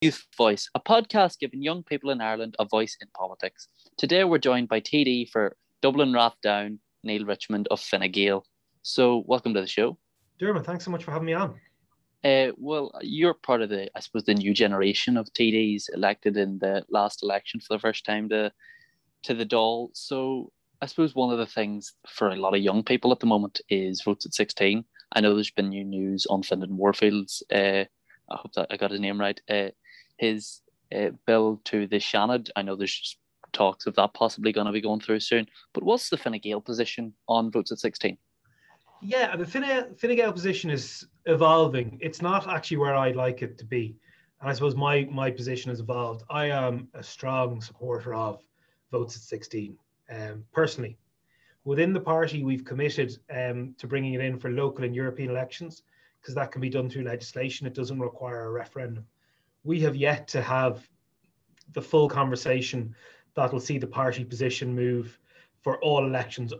Youth Voice, a podcast giving young people in Ireland a voice in politics. Today we're joined by TD for Dublin Rathdown, Neale Richmond of Fine Gael. So, welcome to the show. Dermot, thanks so much for having me on. Uh, well, you're part of the, I suppose, the new generation of TDs elected in the last election for the first time to to the Dáil. So, I suppose one of the things for a lot of young people at the moment is votes at 16. I know there's been new news on Fintan Moorfield's, uh, I hope that I got his name right, uh, his uh, bill to the Seanad. I know there's talks of that possibly going to be going through soon. But what's the Fine Gael position on votes at 16? Yeah, the Fine, Fine Gael position is evolving. It's not actually where I'd like it to be. And I suppose my, my position has evolved. I am a strong supporter of votes at 16, um, personally. Within the party, we've committed um, to bringing it in for local and European elections because that can be done through legislation. It doesn't require a referendum. We have yet to have the full conversation that'll see the party position move for all elections,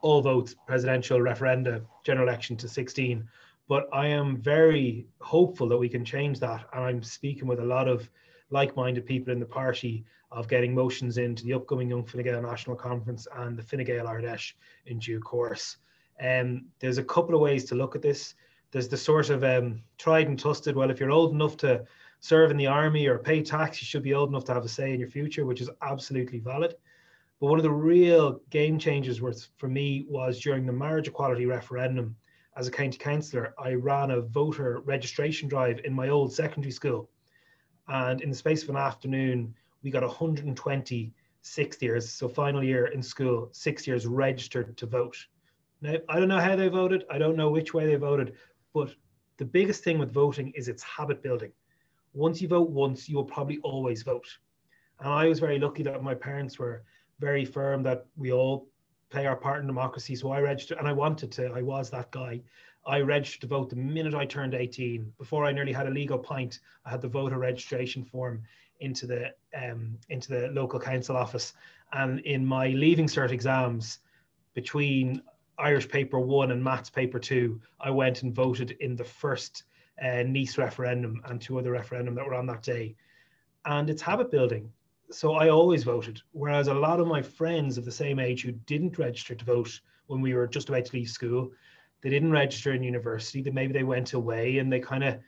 all votes, presidential, referenda, general election to 16. But I am very hopeful that we can change that. And I'm speaking with a lot of like minded people in the party of getting motions into the upcoming Young Fine Gael National Conference and the Fine Gael Ard Fheis in due course. Um, there's a couple of ways to look at this. There's the sort of um, tried and trusted, well, if you're old enough to serve in the army or pay tax, you should be old enough to have a say in your future, which is absolutely valid. But one of the real game changers was, for me was during the marriage equality referendum. As a county councillor, I ran a voter registration drive in my old secondary school. And in the space of an afternoon, we got 120 sixth years, so final year in school, six years registered to vote. Now, I don't know how they voted, I don't know which way they voted, but the biggest thing with voting is it's habit building once you vote once, you will probably always vote. And I was very lucky that my parents were very firm that we all play our part in democracy. So I registered, and I wanted to, I was that guy. I registered to vote the minute I turned 18. Before I nearly had a legal pint, I had the voter registration form into the um, into the local council office. And in my leaving cert exams, between Irish paper one and maths paper two, I went and voted in the first uh, Nice referendum and two other referendum that were on that day. And it's habit building. So I always voted. Whereas a lot of my friends of the same age who didn't register to vote when we were just about to leave school, they didn't register in university. That maybe they went away and they kind of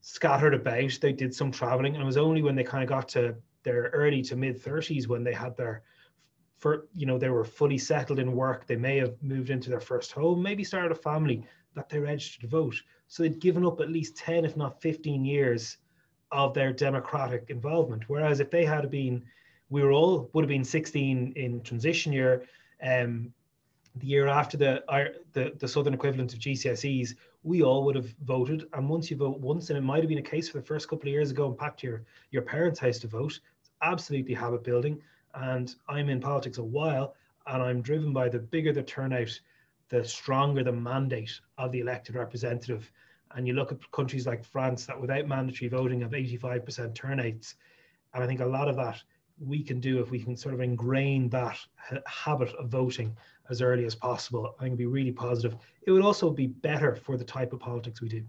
scattered about. They did some traveling, and it was only when they kind of got to their early to mid 30s when they had their for you know they were fully settled in work they may have moved into their first home maybe started a family that they registered to vote so they'd given up at least 10, if not 15 years of their democratic involvement. Whereas if they had been, we were all would have been 16 in transition year, um, the year after the, the the southern equivalent of GCSEs, we all would have voted. And once you vote once, and it might have been a case for the first couple of years ago, and packed your your parents' house to vote. It's absolutely habit building. And I'm in politics a while, and I'm driven by the bigger the turnout, the stronger the mandate of the elected representative. And you look at countries like France that without mandatory voting have 85% turnouts. And I think a lot of that we can do if we can sort of ingrain that ha- habit of voting as early as possible. I think it'd be really positive. It would also be better for the type of politics we do.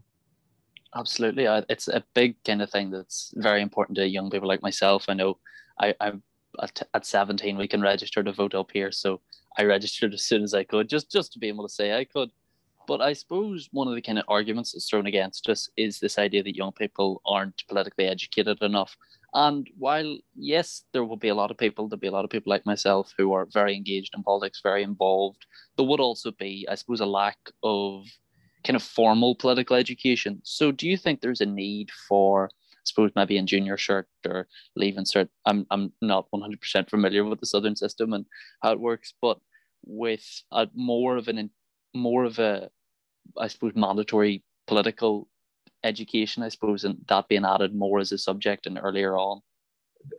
Absolutely. It's a big kind of thing that's very important to young people like myself. I know I, I'm at, at 17, we can register to vote up here. So I registered as soon as I could, just just to be able to say I could. But I suppose one of the kind of arguments that's thrown against us is this idea that young people aren't politically educated enough. And while yes, there will be a lot of people, there'll be a lot of people like myself who are very engaged in politics, very involved. There would also be, I suppose, a lack of kind of formal political education. So do you think there's a need for suppose maybe in junior cert or leaving cert. I'm I'm not 100% familiar with the southern system and how it works, but with a more of an more of a I suppose mandatory political education, I suppose, and that being added more as a subject and earlier on.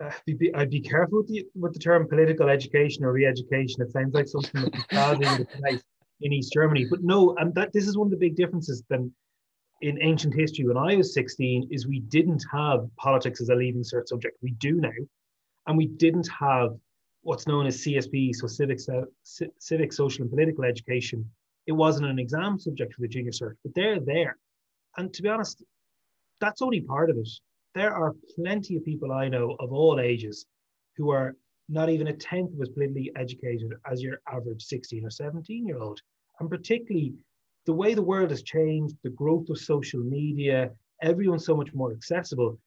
Uh, I'd be, I'd be careful with the, with the term political education or re-education. It sounds like something that in East Germany. But no, and that this is one of the big differences than in ancient history when I was 16 is we didn't have politics as a leaving cert subject. We do now. And we didn't have what's known as CSPE, so civic, uh, civic, social, and political education. It wasn't an exam subject for the junior cert, but they're there. And to be honest, that's only part of it. there are plenty of people I know of all ages who are not even a tenth of as politically educated as your average 16 or 17 year old. And particularly the way the world has changed, the growth of social media, everyone's so much more accessible.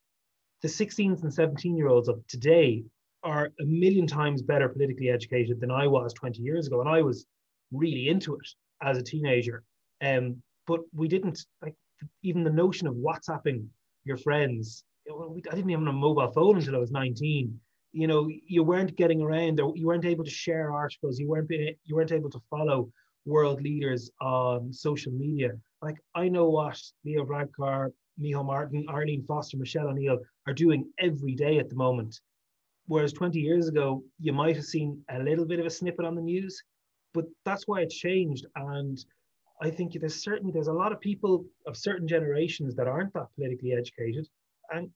The 16s and 17 year olds of today are a million times better politically educated than I was 20 years ago. And I was really into it as a teenager. Um, but we didn't like even the notion of WhatsApping your friends. I didn't even have a mobile phone until I was 19 you know you weren't getting around or you weren't able to share articles you weren't you weren't able to follow world leaders on social media. Like i know what leo varadkar micheál martin arlene foster michelle o'neill are doing every day at the moment. Whereas 20 years ago you might have seen a little bit of a snippet on the news but that's why it's changed. And i think there's certainly there's a lot of people of certain generations that aren't that politically educated. And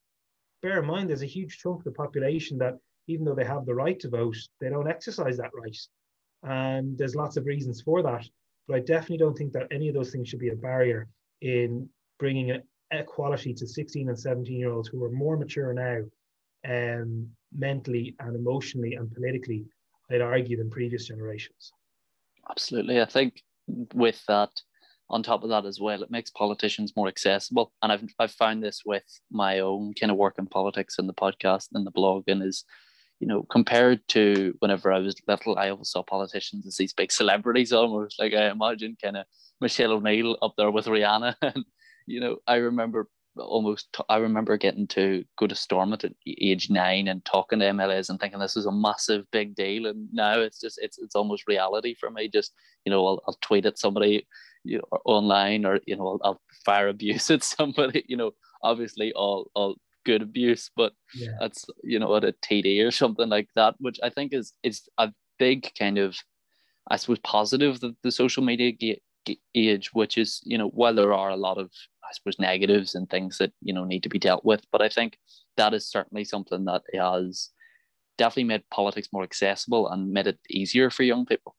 bear in mind there's a huge chunk of the population that even though they have the right to vote, they don't exercise that right. And there's lots of reasons for that. But I definitely don't think that any of those things should be a barrier in bringing equality to 16 and 17 year olds who are more mature now, um, mentally and emotionally and politically, I'd argue, than previous generations. Absolutely. I think with that, on top of that as well, it makes politicians more accessible. And I've, I've found this with my own kind of work in politics and the podcast and the blog, and is you know, compared to whenever I was little, I always saw politicians as these big celebrities almost. Like I imagine kind of Michelle O'Neill up there with Rihanna. And, you know, I remember almost, t- I remember getting to go to Stormont at age nine and talking to MLAs and thinking this is a massive big deal. And now it's just, it's, it's almost reality for me. Just, you know, I'll, I'll tweet at somebody you know, online or, you know, I'll, I'll fire abuse at somebody, you know, obviously all, all good abuse, but yeah. that's you know at a TD or something like that, which I think is is a big kind of, I suppose, positive that the social media age, which is you know while there are a lot of I suppose negatives and things that you know need to be dealt with, but I think that is certainly something that has definitely made politics more accessible and made it easier for young people.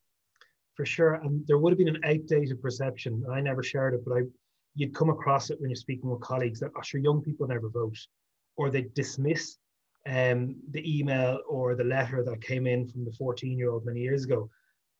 For sure, and there would have been an outdated perception. I never shared it, but I you'd come across it when you're speaking with colleagues that, oh, sure, young people never vote or they dismiss um, the email or the letter that came in from the 14 year old many years ago.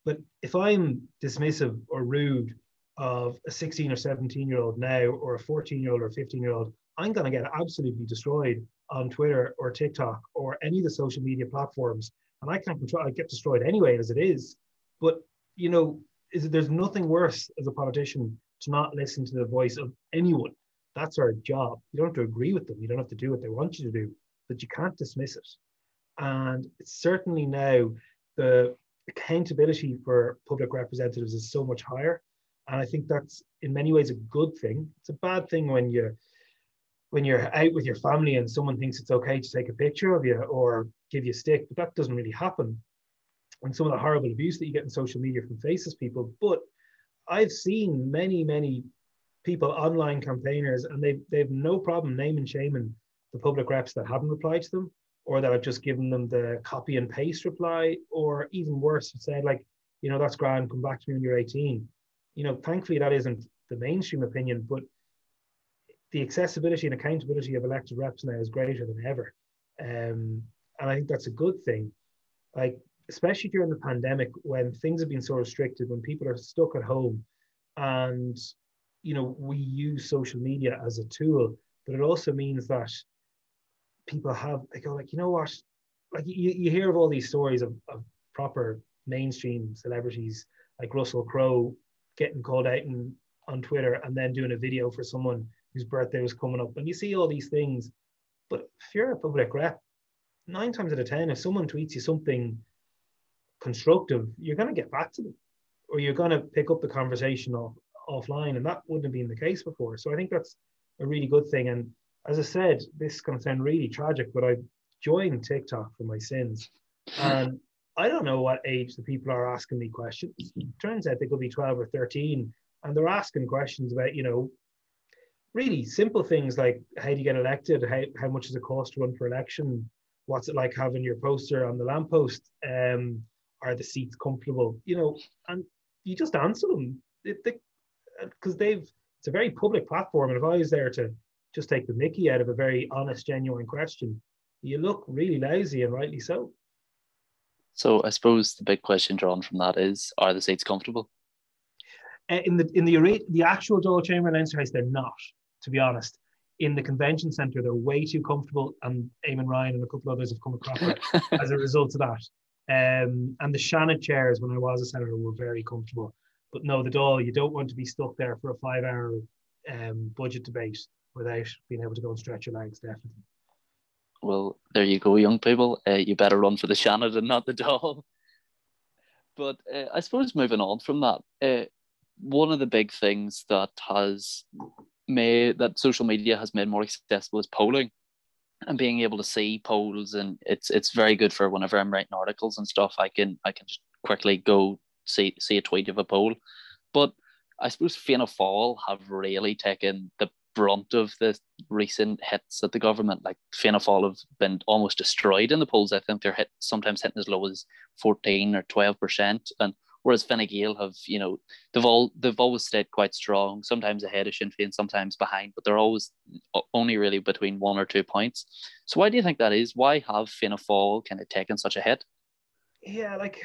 But if I'm dismissive or rude of a 16 or 17 year old now, or a 14 year old or 15 year old, I'm going to get absolutely destroyed on Twitter or TikTok or any of the social media platforms. And I can't control, I get destroyed anyway as it is. But, you know, is, there's nothing worse as a politician to not listen to the voice of anyone that's our job. You don't have to agree with them. You don't have to do what they want you to do, but you can't dismiss it. And certainly now the accountability for public representatives is so much higher. And I think that's in many ways a good thing. It's a bad thing when you when you're out with your family and someone thinks it's okay to take a picture of you or give you a stick, but that doesn't really happen. And some of the horrible abuse that you get in social media from faces people. But I've seen many, many people, online campaigners, and they've, they've no problem naming shaming the public reps that haven't replied to them or that have just given them the copy and paste reply, or even worse, said like, you know, that's grand, come back to me when you're 18. You know, thankfully that isn't the mainstream opinion, but the accessibility and accountability of elected reps now is greater than ever. Um, and I think that's a good thing. Like, especially during the pandemic when things have been so restricted, when people are stuck at home and you know we use social media as a tool but it also means that people have they go like you know what? Like you, you hear of all these stories of, of proper mainstream celebrities like russell crowe getting called out in, on twitter and then doing a video for someone whose birthday was coming up. And you see all these things but if you're a public rep nine times out of ten if someone tweets you something constructive you're going to get back to them or you're going to pick up the conversation off, offline, and that wouldn't have been the case before. So I think that's a really good thing. And as I said, this to sound really tragic, but I joined TikTok for my sins, and I don't know what age the people are asking me questions. It turns out they could be 12 or 13, and they're asking questions about, you know, really simple things like how do you get elected? How, how much does it cost to run for election? What's it like having your poster on the lamppost? Um, are the seats comfortable? You know, and you just answer them. It, they, because they've it's a very public platform, and if I was there to just take the mickey out of a very honest, genuine question, you look really lousy and rightly so. So I suppose the big question drawn from that is: Are the seats comfortable? Uh, in the in the the actual Dáil Chamber Leinster House, they're not. To be honest, in the convention centre, they're way too comfortable, and Eamon Ryan and a couple others have come across as a result of that. Um, and the Seanad chairs, when I was a senator, were very comfortable. But no, the Dáil, you don't want to be stuck there for a five-hour um, budget debate without being able to go and stretch your legs, definitely. Well, there you go, young people. Uh, you better run for the Seanad and not the Dáil. But uh, I suppose moving on from that, uh, one of the big things that has made that social media has made more accessible is polling and being able to see polls and it's it's very good for whenever I'm writing articles and stuff I can I can just quickly go see see a tweet of a poll but I suppose Fianna Fáil have really taken the brunt of the recent hits at the government. Like Fianna Fáil have been almost destroyed in the polls. I think they're hit sometimes hitting as low as 14 or 12 percent. And whereas Fine Gael have, you know, they've all they've always stayed quite strong, sometimes ahead of Sinn Féin, sometimes behind, but they're always only really between one or two points. So why do you think that is? Why have Fianna Fáil kind of taken such a hit? Yeah, like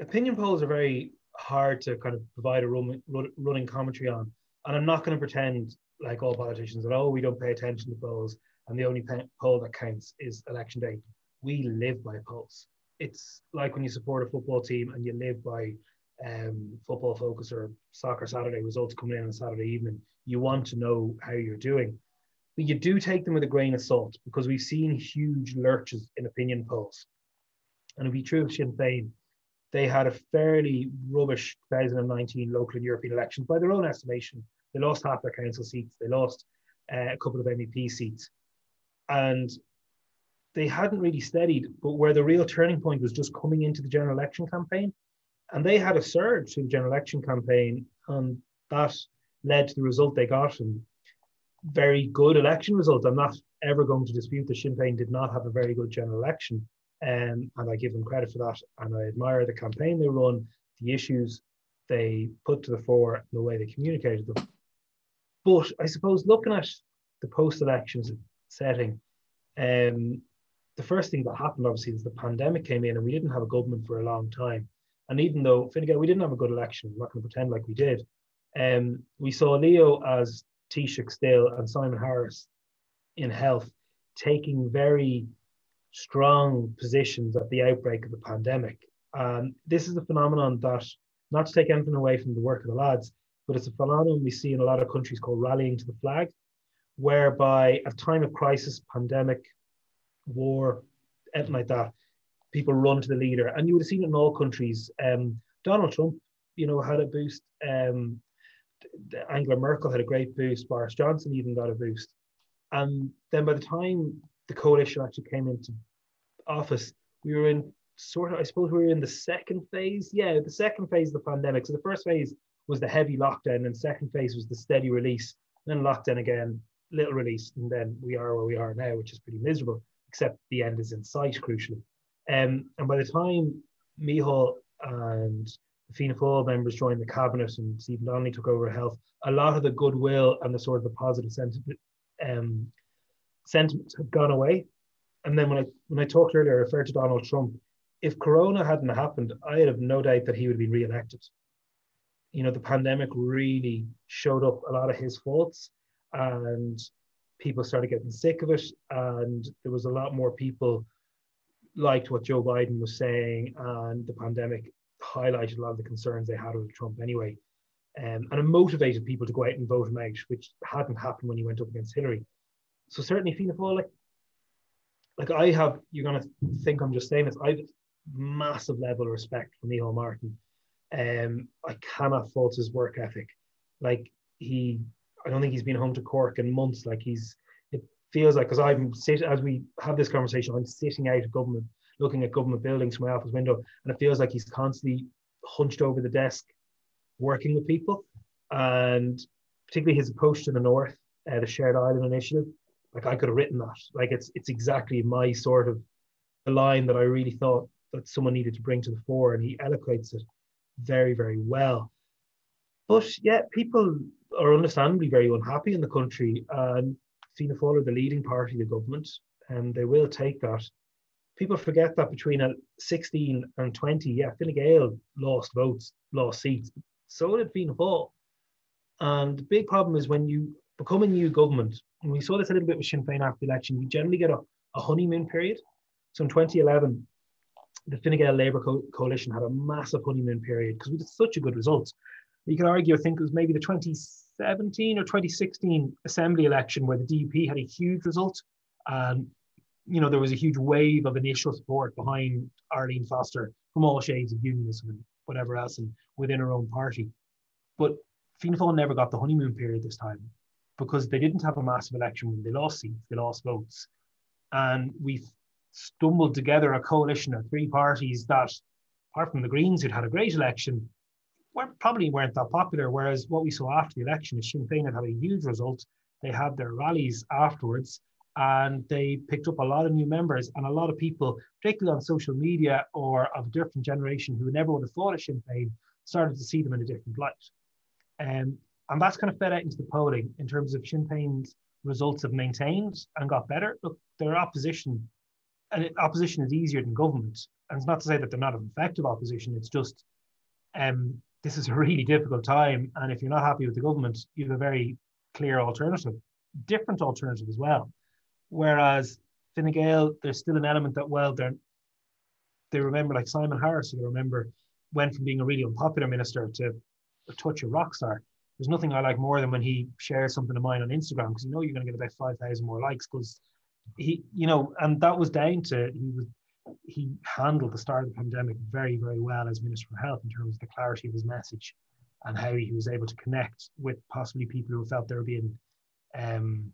opinion polls are very hard to kind of provide a run, run, running commentary on. And I'm not going to pretend like all politicians, that oh, we don't pay attention to polls, and the only poll that counts is election day. We live by polls. It's like when you support a football team and you live by um, football focus or soccer Saturday results coming in on Saturday evening. You want to know how you're doing, but you do take them with a grain of salt because we've seen huge lurches in opinion polls, and it'll be true of Sinn Féin. They had a fairly rubbish 2019 local and European elections by their own estimation they lost half their council seats. They lost uh, a couple of MEP seats. And they hadn't really steadied, but where the real turning point was just coming into the general election campaign. And they had a surge through the general election campaign, and that led to the result they got and very good election result. I'm not ever going to dispute that Sinn Féin did not have a very good general election, um, and I give them credit for that. And I admire the campaign they run, the issues they put to the fore, and the way they communicated them. But I suppose looking at the post-elections setting, um, the first thing that happened obviously is the pandemic came in and we didn't have a government for a long time. And even though Fine Gael, we didn't have a good election, I'm not going to pretend like we did. Um, we saw Leo as Taoiseach still and Simon Harris in health taking very strong positions at the outbreak of the pandemic. Um, this is a phenomenon that, not to take anything away from the work of the lads, but it's a phenomenon we see in a lot of countries called rallying to the flag, whereby at time of crisis, pandemic, war, anything like that, people run to the leader. And you would have seen it in all countries. Um, Donald Trump, you know, had a boost. Um, Angela Merkel had a great boost. Boris Johnson even got a boost. And then by the time the coalition actually came into office, we were in sort of, I suppose we were in the second phase. Yeah, the second phase of the pandemic. So the first phase was the heavy lockdown, and second phase was the steady release. Then lockdown again, little release, and then we are where we are now, which is pretty miserable. Except the end is in sight, crucially. Um, and by the time Micheál and the Fianna Fáil members joined the cabinet and Stephen Donnelly took over health, a lot of the goodwill and the sort of the positive sentiment, um, sentiment had gone away. And then when I when I talked earlier, I referred to Donald Trump. If Corona hadn't happened, I have no doubt that he would have been re-elected you know, the pandemic really showed up a lot of his faults and people started getting sick of it. And there was a lot more people liked what Joe Biden was saying. And the pandemic highlighted a lot of the concerns they had with Trump anyway. Um, and it motivated people to go out and vote him out, which hadn't happened when he went up against Hillary. So certainly Fianna Fáil, like, like I have, you're gonna think I'm just saying this. I have massive level of respect for Micheál Martin um, I cannot fault his work ethic. Like he, I don't think he's been home to Cork in months. Like he's, it feels like because I'm sitting as we have this conversation, I'm sitting out of government, looking at government buildings from my office window, and it feels like he's constantly hunched over the desk, working with people, and particularly his approach to the north, uh, the Shared Island Initiative. Like I could have written that. Like it's it's exactly my sort of the line that I really thought that someone needed to bring to the fore, and he eloquates it very, very well. But yet, people are understandably very unhappy in the country. And Fianna Fáil are the leading party, the government, and they will take that. People forget that between uh, 16 and 20, yeah, Fine Gael lost votes, lost seats. So did Fianna Fáil. And the big problem is when you become a new government, and we saw this a little bit with Sinn Féin after the election, you generally get a, a honeymoon period. So in 2011, the Fine Gael Labour Co- Coalition had a massive honeymoon period because we did such a good result. You can argue, I think it was maybe the 2017 or 2016 Assembly election where the DUP had a huge result. And, you know, there was a huge wave of initial support behind Arlene Foster from all shades of unionism and whatever else and within her own party. But Fianna Fáil never got the honeymoon period this time because they didn't have a massive election when they lost seats, they lost votes. And we stumbled together a coalition of three parties that, apart from the Greens, who'd had a great election, were, probably weren't that popular. Whereas what we saw after the election is Sinn Féin had had a huge result. They had their rallies afterwards and they picked up a lot of new members and a lot of people, particularly on social media or of a different generation who never would have thought of Sinn Féin, started to see them in a different light. Um, and that's kind of fed out into the polling in terms of Sinn Féin's results have maintained and got better. Look, their opposition, and opposition is easier than government. And it's not to say that they're not an effective opposition. It's just um, this is a really difficult time. And if you're not happy with the government, you have a very clear alternative, different alternative as well. Whereas Fine Gael, there's still an element that, well, they're, they remember like Simon Harris, you remember, went from being a really unpopular minister to a touch of rock star. There's nothing I like more than when he shares something of mine on Instagram because you know you're going to get about 5,000 more likes because he, you know, and that was down to he was he handled the start of the pandemic very, very well as Minister for Health in terms of the clarity of his message and how he was able to connect with possibly people who felt they were being um,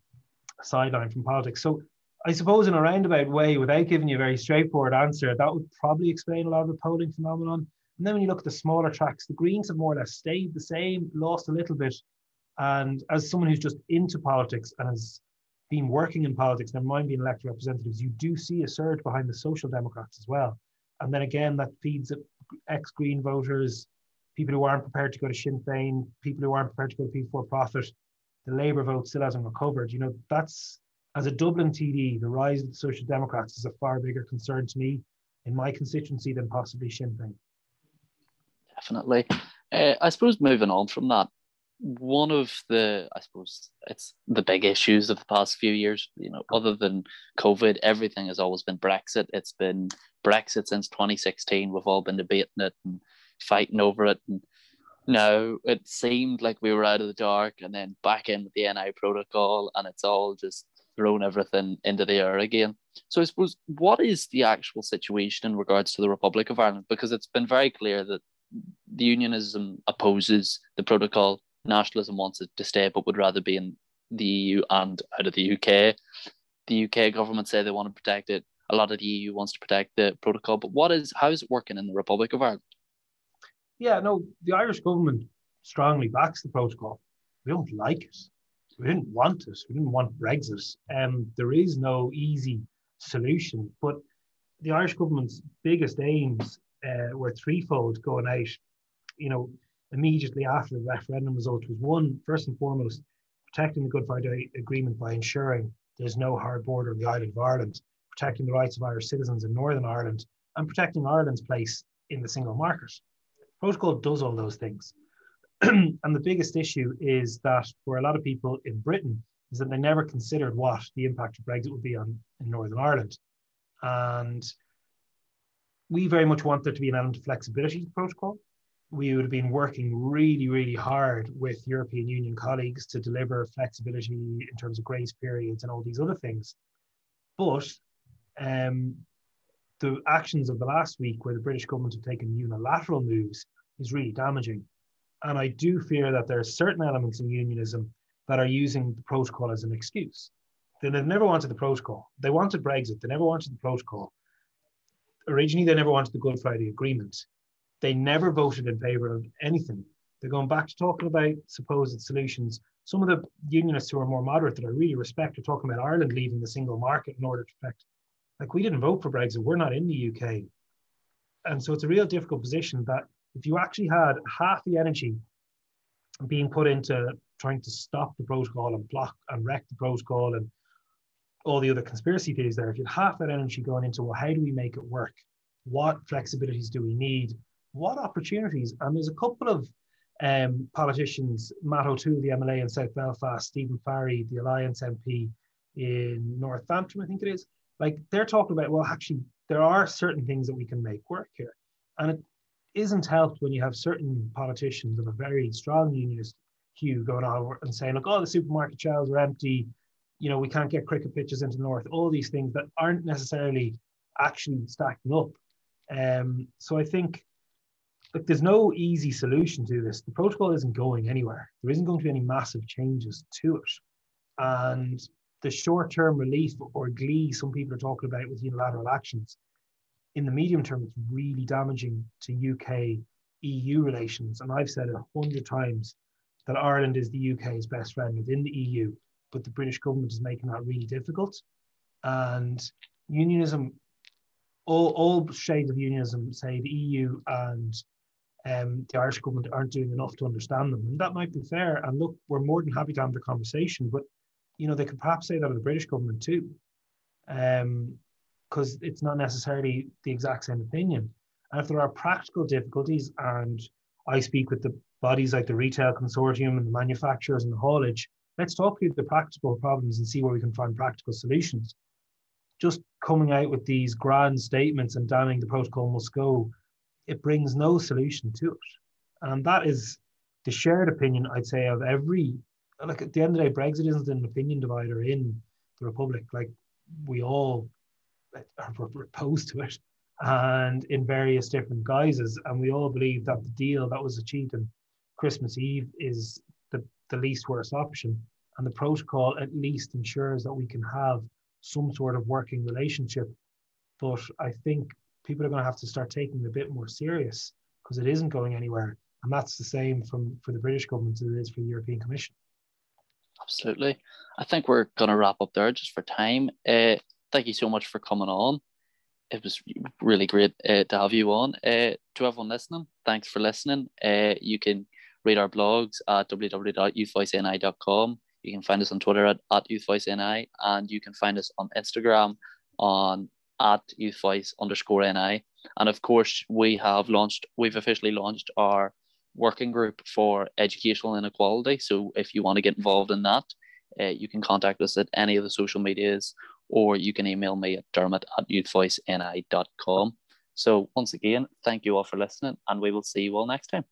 sidelined from politics. So I suppose in a roundabout way, without giving you a very straightforward answer, that would probably explain a lot of the polling phenomenon. And then when you look at the smaller tracks, the Greens have more or less stayed the same, lost a little bit. And as someone who's just into politics and has been working in politics, never mind being elected representatives, you do see a surge behind the Social Democrats as well. And then again, that feeds ex Green voters, people who aren't prepared to go to Sinn Féin, people who aren't prepared to go to People Before Profit. The Labour vote still hasn't recovered. You know, that's as a Dublin TD, the rise of the Social Democrats is a far bigger concern to me in my constituency than possibly Sinn Féin. Definitely. Uh, I suppose moving on from that, one of the i suppose it's the big issues of the past few years you know other than covid everything has always been brexit. It's been brexit since 2016 we've all been debating it and fighting over it. And now it seemed like we were out of the dark and then back in with the ni protocol and it's all just thrown everything into the air again. So i suppose what is the actual situation in regards to the republic of ireland? Because it's been very clear that the unionism opposes the protocol nationalism wants it to stay, but would rather be in the EU and out of the UK. The UK government say they want to protect it. A lot of the EU wants to protect the protocol. But what is how is it working in the Republic of Ireland? Yeah, no, the Irish government strongly backs the protocol. We don't like it. We didn't want it. We didn't want Brexit. Um, there is no easy solution. But the Irish government's biggest aims uh, were threefold going out. You know, immediately after the referendum result was one, first and foremost, protecting the Good Friday Agreement by ensuring there's no hard border in the island of Ireland, protecting the rights of Irish citizens in Northern Ireland, and protecting Ireland's place in the single market. Protocol does all those things. and the biggest issue is that for a lot of people in Britain, is that they never considered what the impact of Brexit would be on in Northern Ireland. And we very much want there to be an element of flexibility to the protocol we would have been working really, really hard with European Union colleagues to deliver flexibility in terms of grace periods and all these other things. But um, the actions of the last week, where the British government have taken unilateral moves, is really damaging. And I do fear that there are certain elements in unionism that are using the protocol as an excuse. They never wanted the protocol. They wanted Brexit. They never wanted the protocol. Originally, they never wanted the Good Friday Agreement they never voted in favor of anything. They're going back to talking about supposed solutions. Some of the unionists who are more moderate that I really respect are talking about Ireland leaving the single market in order to protect. Like we didn't vote for Brexit, we're not in the UK. And so it's a real difficult position that if you actually had half the energy being put into trying to stop the protocol and block and wreck the protocol and all the other conspiracy theories there. If you had half that energy going into, well, how do we make it work? What flexibilities do we need? What opportunities? And there's a couple of um, politicians, Matt O'Toole, the MLA in South Belfast, Stephen Farry, the Alliance MP in Northampton, I think it is. Like they're talking about, well, actually, there are certain things that we can make work here. And it isn't helped when you have certain politicians of a very strong unionist hue going on and saying, look, all the supermarket shelves are empty. You know, we can't get cricket pitches into the north. All these things that aren't necessarily actually stacking up. Um, so I think look, there's no easy solution to this. The protocol isn't going anywhere. There isn't going to be any massive changes to it. And the short-term relief or glee some people are talking about with unilateral actions, in the medium term, it's really damaging to UK EU relations. And I've said it a hundred times that Ireland is the UK's best friend within the EU, but the British government is making that really difficult. And unionism, all, all shades of unionism say the EU and um, the Irish government aren't doing enough to understand them. And that might be fair. And look, we're more than happy to have the conversation, but you know, they could perhaps say that of the British government too. Um, because it's not necessarily the exact same opinion. And if there are practical difficulties, and I speak with the bodies like the retail consortium and the manufacturers and the haulage, let's talk through the practical problems and see where we can find practical solutions. Just coming out with these grand statements and damning the protocol must go it brings no solution to it. And that is the shared opinion, I'd say, of every, like at the end of the day, Brexit isn't an opinion divider in the Republic. Like we all are opposed to it and in various different guises. And we all believe that the deal that was achieved on Christmas Eve is the, least worst option. And the protocol at least ensures that we can have some sort of working relationship. But I think people are going to have to start taking it a bit more serious because it isn't going anywhere. And that's the same from for the British government as it is for the European Commission. Absolutely. I think we're going to wrap up there just for time. Uh, thank you so much for coming on. It was really great uh, to have you on. Uh, to everyone listening, thanks for listening. Uh, you can read our blogs at www.youthvoiceni.com. You can find us on Twitter at, at youthvoiceni, and you can find us on Instagram on at youth voice underscore ni and of course we have launched we've officially launched our working group for educational inequality. So if you want to get involved in that uh, you can contact us at any of the social medias or you can email me at dermot at youthvoiceni.com so once again thank you all for listening and we will see you all next time